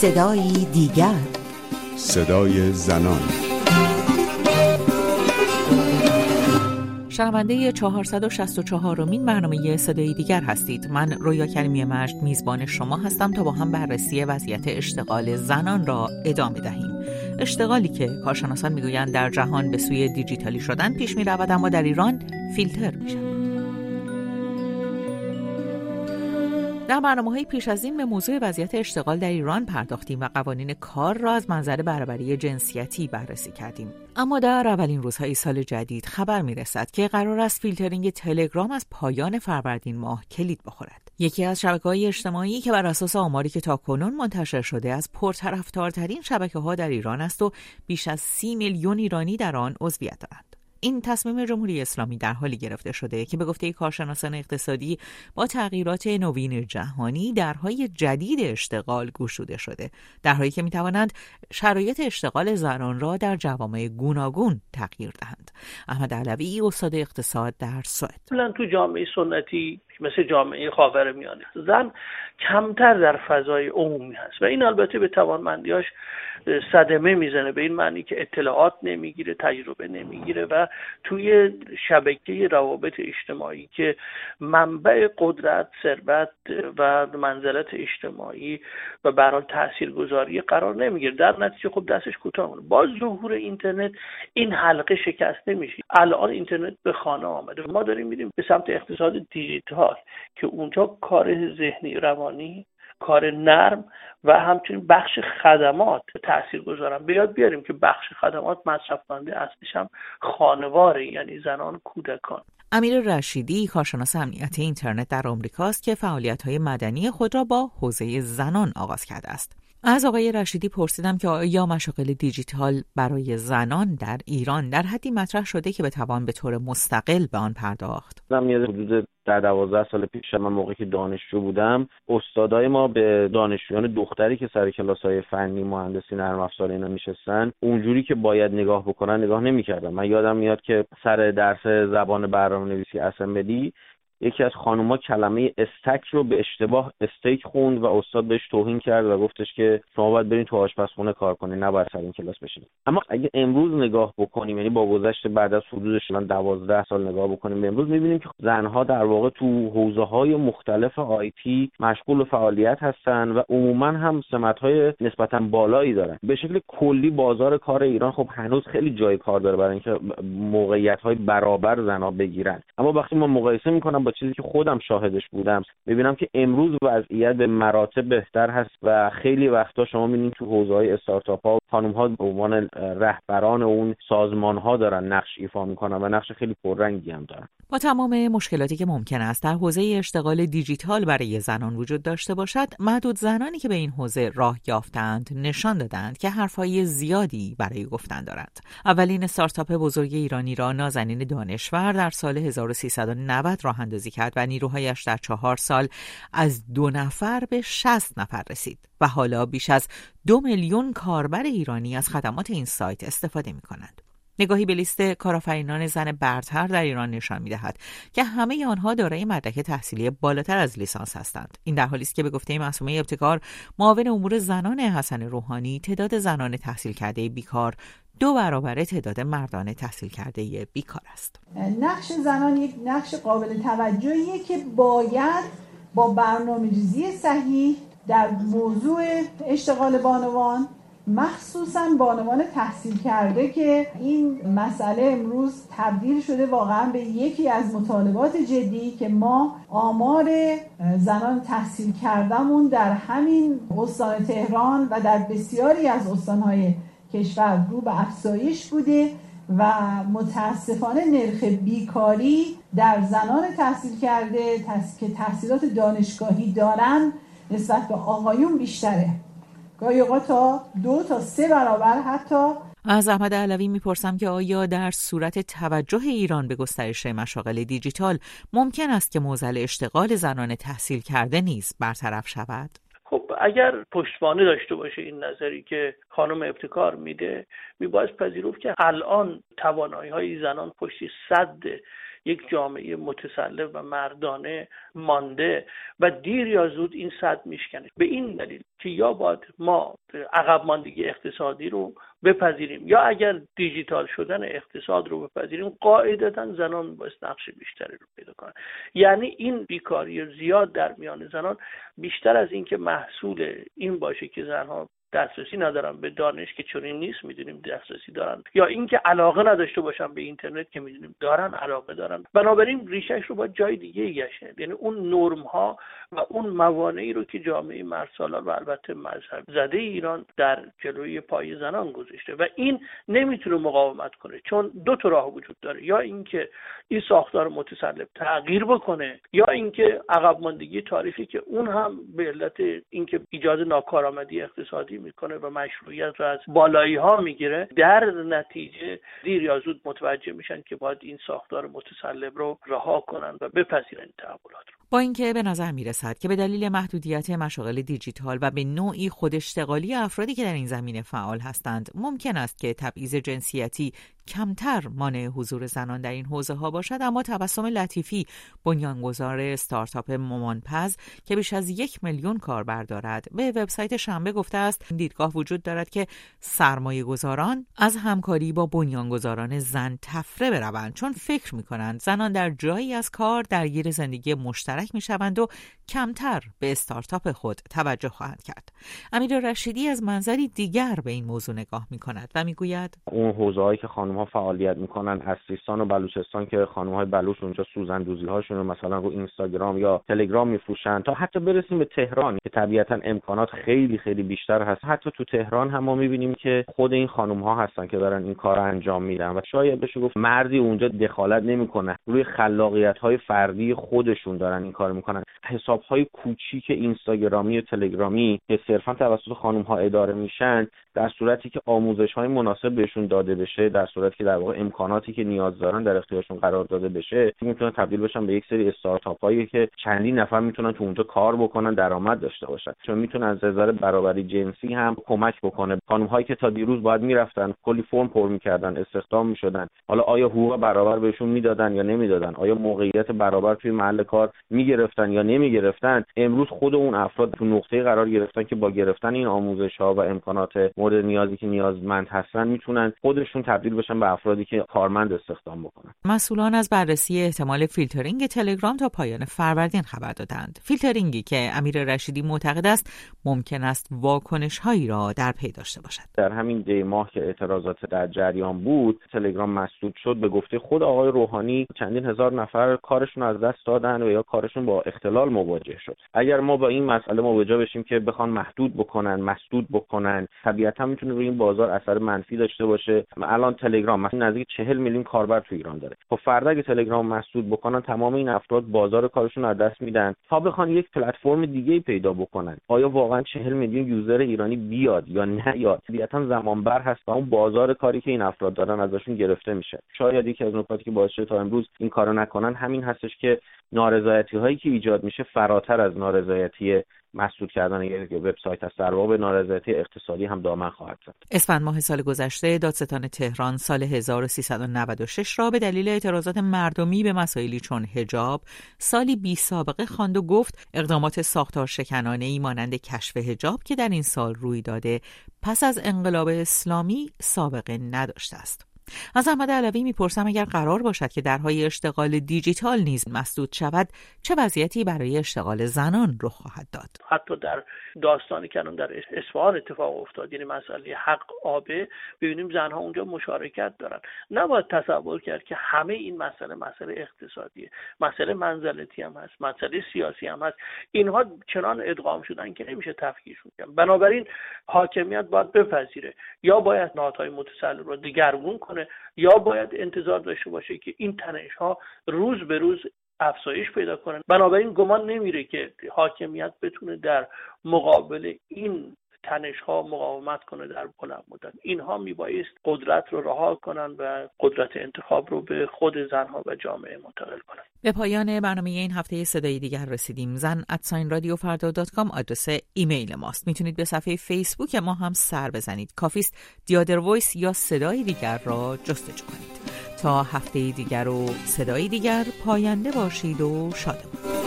صدایی دیگر. صدای زنان. شنونده 464 رومین برنامه صدای دیگر هستید. من رویا کریمی مجد میزبان شما هستم تا با هم بررسی وضعیت اشتغال زنان را ادامه دهیم. اشتغالی که کارشناسان می‌گویند در جهان به سوی دیجیتالی شدن پیش می رود اما در ایران فیلتر می شود. در برنامه های پیش از این به موضوع وضعیت اشتغال در ایران پرداختیم و قوانین کار را از منظر برابری جنسیتی بررسی کردیم. اما در اولین روزهای سال جدید خبر می رسد که قرار است فیلترینگ تلگرام از پایان فروردین ماه کلید بخورد. یکی از شبکه های اجتماعی که بر اساس آماری که تا کنون منتشر شده از پرطرفدارترین شبکه ها در ایران است و بیش از سی میلیون ایرانی در آن عضویت دارند. این تصمیم جمهوری اسلامی در حالی گرفته شده که به گفته کارشناسان اقتصادی با تغییرات نوین جهانی درهای جدید اشتغال گشوده شده درهایی که می‌توانند شرایط اشتغال زنان را در جوامع گوناگون تغییر دهند. احمد علوی استاد اقتصاد در سوئد. تو جامعه سنتی مثل جامعه خاورمیانه زن کمتر در فضای عمومی هست و این البته به توانمندیاش صدمه می‌زنه به این معنی که اطلاعات نمی‌گیره تجربه نمی‌گیره و توی شبکه روابط اجتماعی که منبع قدرت ثروت و منزلت اجتماعی و برای تاثیرگذاری قرار نمی‌گیره. در نتیجه خب دستش کوتاه با ظهور اینترنت این حلقه شکسته میشه الان اینترنت به خانه آمده. ما داریم میریم به سمت اقتصاد دیجیتال. که اونجا کار ذهنی روانی کار نرم و همچنین بخش خدمات تاثیر گذارن به یاد بیاریم که بخش خدمات مصرف کننده اصلیش هم خانواره یعنی زنان کودکان. امیر رشیدی کارشناس امنیت اینترنت در آمریکاست که فعالیت های مدنی خود را با حوزه زنان آغاز کرده است. از آقای رشیدی پرسیدم که آیا مشاغل دیجیتال برای زنان در ایران در حدی مطرح شده که بتوان به طور مستقل به آن پرداخت؟ من حدود در دوازده سال پیش من موقعی که دانشجو بودم استادای ما به دانشجویان دختری که سر کلاس های فنی مهندسی نرم افزار اینا میشستن اونجوری که باید نگاه بکنن نگاه نمی‌کردن. من یادم میاد که سر درس زبان برنامه نویسی اسمبلی یکی از خانوما کلمه استک رو به اشتباه استیک خوند و استاد بهش توهین کرد و گفتش که شما باید برین تو آشپزخونه کار کنین نباید سر این کلاس بشین اما اگه امروز نگاه بکنیم یعنی با گذشت بعد از حدود شدن دوازده سال نگاه بکنیم امروز می‌بینیم که زنها در واقع تو حوزه های مختلف آیتی مشغول و فعالیت هستن و عموما هم سمت های نسبتا بالایی دارن. به شکل کلی بازار کار ایران خب هنوز خیلی جای کار داره برای اینکه موقعیت های برابر زنها بگیرن. اما وقتی ما مقایسه می‌کنم چیزی که خودم شاهدش بودم. می‌بینم که امروز وضعیت به مراتب بهتر هست و خیلی وقتا شما می‌بینید تو حوزه های استارتاپ ها خانم ها به عنوان رهبران اون سازمان ها دارن نقش ایفا می‌کنن و نقش خیلی پررنگی هم دارن. با تمام مشکلاتی که ممکن است در حوزه اشتغال دیجیتال برای زنان وجود داشته باشد محدود زنانی که به این حوزه راه یافتند نشان دادند که حرفهای زیادی برای گفتن دارند. اولین استارتاپ بزرگ ایرانی را نازنین دانشور در سال 1390 راه اندازی کرد و نیروهایش در چهار سال از دو نفر به شست نفر رسید و حالا بیش از دو میلیون کاربر ایرانی از خدمات این سایت استفاده می کنند. نگاهی به لیست کارآفرینان زن برتر در ایران نشان می‌دهد که همه آنها دارای مدرک تحصیلی بالاتر از لیسانس هستند. این در حالی است که به گفته معصومه ابتکار معاون امور زنان حسن روحانی تعداد زنان تحصیل کرده بیکار دو برابر تعداد مردان تحصیل کرده بیکار است. نقش زنان یک نقش قابل توجهیه که باید با برنامه ریزی صحیح در موضوع اشتغال بانوان مخصوصا بانوان تحصیل کرده که این مسئله امروز تبدیل شده واقعا به یکی از مطالبات جدی که ما آمار زنان تحصیل کردمون در همین استان تهران و در بسیاری از استانهای کشور رو به افزایش بوده و متاسفانه نرخ بیکاری در زنان تحصیل کرده که تحصیلات دانشگاهی دارن نسبت به آقایون بیشتره. گاهی تا دو تا سه برابر حتی از احمد علوی می‌پرسم که آیا در صورت توجه ایران به گسترش مشاغل دیجیتال ممکن است که موزل اشتغال زنان تحصیل کرده نیز برطرف شود؟ خب اگر پشتوانه داشته باشه این نظری که خانم ابتکار میده میباید پذیرفت که الان توانایی های زنان پشتی صد یک جامعه متسلب و مردانه مانده و دیر یا زود این صد میشکنه. به این دلیل که یا باید ما عقب ماندگی اقتصادی رو بپذیریم یا اگر دیجیتال شدن اقتصاد رو بپذیریم قاعدتا زنان باید نقش بیشتری رو پیدا کنن. یعنی این بیکاری زیاد در میان زنان بیشتر از اینکه محصول این باشه که زنها دسترسی ندارن به دانش که چنین نیست می‌دونیم دسترسی دارن. یا اینکه علاقه نداشته باشن به اینترنت که می‌دونیم دارن علاقه دارن. بنابراین ریشش رو با جای دیگه گشه یعنی اون نرم ها و اون موانعی رو که جامعه مرسالار و البته مذهب زده ایران در جلوی پای زنان گذاشته. و این نمی‌تونه مقاومت کنه. چون دو تا راه وجود داره. یا اینکه این ساختار متسلب تغییر بکنه یا اینکه عقب ماندگی تاریخی که اون هم به علت اینکه ایجاد ناکارآمدی اقتصادی می‌کنه و مشروعیت رو از بالایی ها می‌گیره. در نتیجه دیر یا زود متوجه میشن که باید این ساختار متسلب رو رها کنن و بپذیرن تحولات رو. با اینکه به نظر می‌رسد که به دلیل محدودیت مشاغل دیجیتال و به نوعی خوداشتغالی افرادی که در این زمینه فعال هستند ممکن است که تبعیض جنسیتی کمتر مانع حضور زنان در این حوزه ها باشد اما تبسم لطیفی بنیانگذار استارتاپ مامانپز که بیش از یک میلیون کاربر دارد. به وبسایت شنبه گفته است این دیدگاه وجود دارد که سرمایه گذاران از همکاری با بنیانگذاران زن تفره بروند چون فکر می کنند زنان در جایی از کار درگیر زندگی مشترک می شوند و کمتر به استارتاپ خود توجه خواهند کرد. امیر رشیدی از منظری دیگر به این موضوع نگاه می کند و می‌گوید اون حوزه که خانم ها فعالیت می‌کنن از سیستان و بلوچستان که خانم های بلوچ اونجا سوزن دوزی هاشون رو مثلا رو اینستاگرام یا تلگرام میفروشن تا حتی برسیم به تهران که طبیعتا امکانات خیلی خیلی بیشتر هست. حتی تو تهران هم ما می‌بینیم که خود این خانم ها هستن که دارن این کار انجام میدن و شاید بشه گفت مردی اونجا دخالت نمی‌کنه. روی خلاقیت های فردی خودشون دارن این کار می‌کنن. حساب های کوچیک اینستاگرامی و تلگرامی که صرفا توسط خانم ها اداره میشن در صورتی که آموزش های مناسب بهشون داده بشه در صورتی که در واقع امکاناتی که نیاز دارن در اختیارشون قرار داده بشه می‌تونن تبدیل بشن به یک سری استارتاپ هایی که چندین نفر می‌تونن تو اونجا کار بکنن درآمد داشته باشن. چون می‌تونن از نظر برابری جنسی هم کمک بکنه. خانم هایی که تا دیروز باید می‌رفتن کلی فرم پر می‌کردن استخدام می‌شدن. حالا آیا حقوق برابر بهشون می‌دادن یا نمی‌دادن؟ آیا موقعیت برابر توی محل کار می‌گرفتن یا نمی‌گرفتن امروز خود اون افراد تو نقطه قرار گرفتن که با گرفتن این آموزش ها و امکانات مورد نیازی که نیازمند هستن می‌تونن خودشون تبدیل بشن به افرادی که کارمند استخدام بکنن. مسئولان از بررسی احتمال فیلترینگ تلگرام تا پایان فروردین خبر دادند. فیلترینگی که امیر رشیدی معتقد است ممکن است واکنش هایی را در پی داشته باشد. در همین دی ماه که اعتراضات در جریان بود تلگرام مسدود شد به گفته خود آقای روحانی چندین هزار نفر کارشون از دست دادن و یا کارشون با اختلال مواجه شد. اگر ما با این مسئله مواجه بشیم که بخوان محدود بکنن مسدود بکنن طبیعتا می‌تونه روی این بازار اثر منفی داشته باشه. الان تلگرام مثلا نزدیک چهل میلیون کاربر تو ایران داره. خب فردا اگه تلگرام مسدود بکنن تمام این افراد بازار کارشون از دست میدن. تا بخوان یک پلتفرم دیگه پیدا بکنن آیا واقعا چهل میلیون یوزر ایرانی بیاد یا نیاد طبیعتا زمان بر هست و اون بازار کاری که این افراد دارن ازشون گرفته میشه؟ شاید یکی از نکاتی که باعث شده تا امروز این کارو نکنن همین هستش که نارضایتی هایی که ایجاد میشه فراتر از نارضایتی مسدود کردن یک وبسایت از در به نارضایتی اقتصادی هم دامن خواهد زد. اسفند ماه سال گذشته دادستان تهران سال 1396 را به دلیل اعتراضات مردمی به مسائلی چون حجاب سالی بی سابقه خواند و گفت اقدامات ساختار شکنانه ای مانند کشف حجاب که در این سال روی داده پس از انقلاب اسلامی سابقه نداشته است. از احمد علوی می‌پرسم اگر قرار باشد که درهای اشتغال دیجیتال نیز مسدود شود چه وضعیتی برای اشتغال زنان رخ خواهد داد؟ حتی در داستانی که در اصفهان اتفاق افتاد یعنی مسئله حق آبه ببینیم زنها اونجا مشارکت دارن. نباید تصور کرد که همه این مسئله مسئله اقتصادیه مسئله منزلتی هم هست مسئله سیاسی هم هست. اینها چنان ادغام شدن که نمیشه تفکیکشون کرد بنابراین حاکمیت باید بپذیره. یا باید نهادهای متسلل رو دیگرگون کنه یا باید انتظار داشته باشه که این تنش ها روز به روز افزایش پیدا کنن. بنابراین گمان نمیره که حاکمیت بتونه در مقابل این تنش ها مقاومت کنه در بلند مدت. اینها میبایست قدرت رو رها کنن و قدرت انتخاب رو به خود زنها و جامعه منتقل کنن. به پایان برنامه این هفته صدای دیگر رسیدیم. زن at sign رادیو فردا dot com آدرس ایمیل ماست. می‌تونید به صفحه فیسبوک ما هم سر بزنید. کافیست The Other Voice یا صدای دیگر را جستجو کنید. تا هفته دیگر و صدای دیگر پاینده باشید و شادمان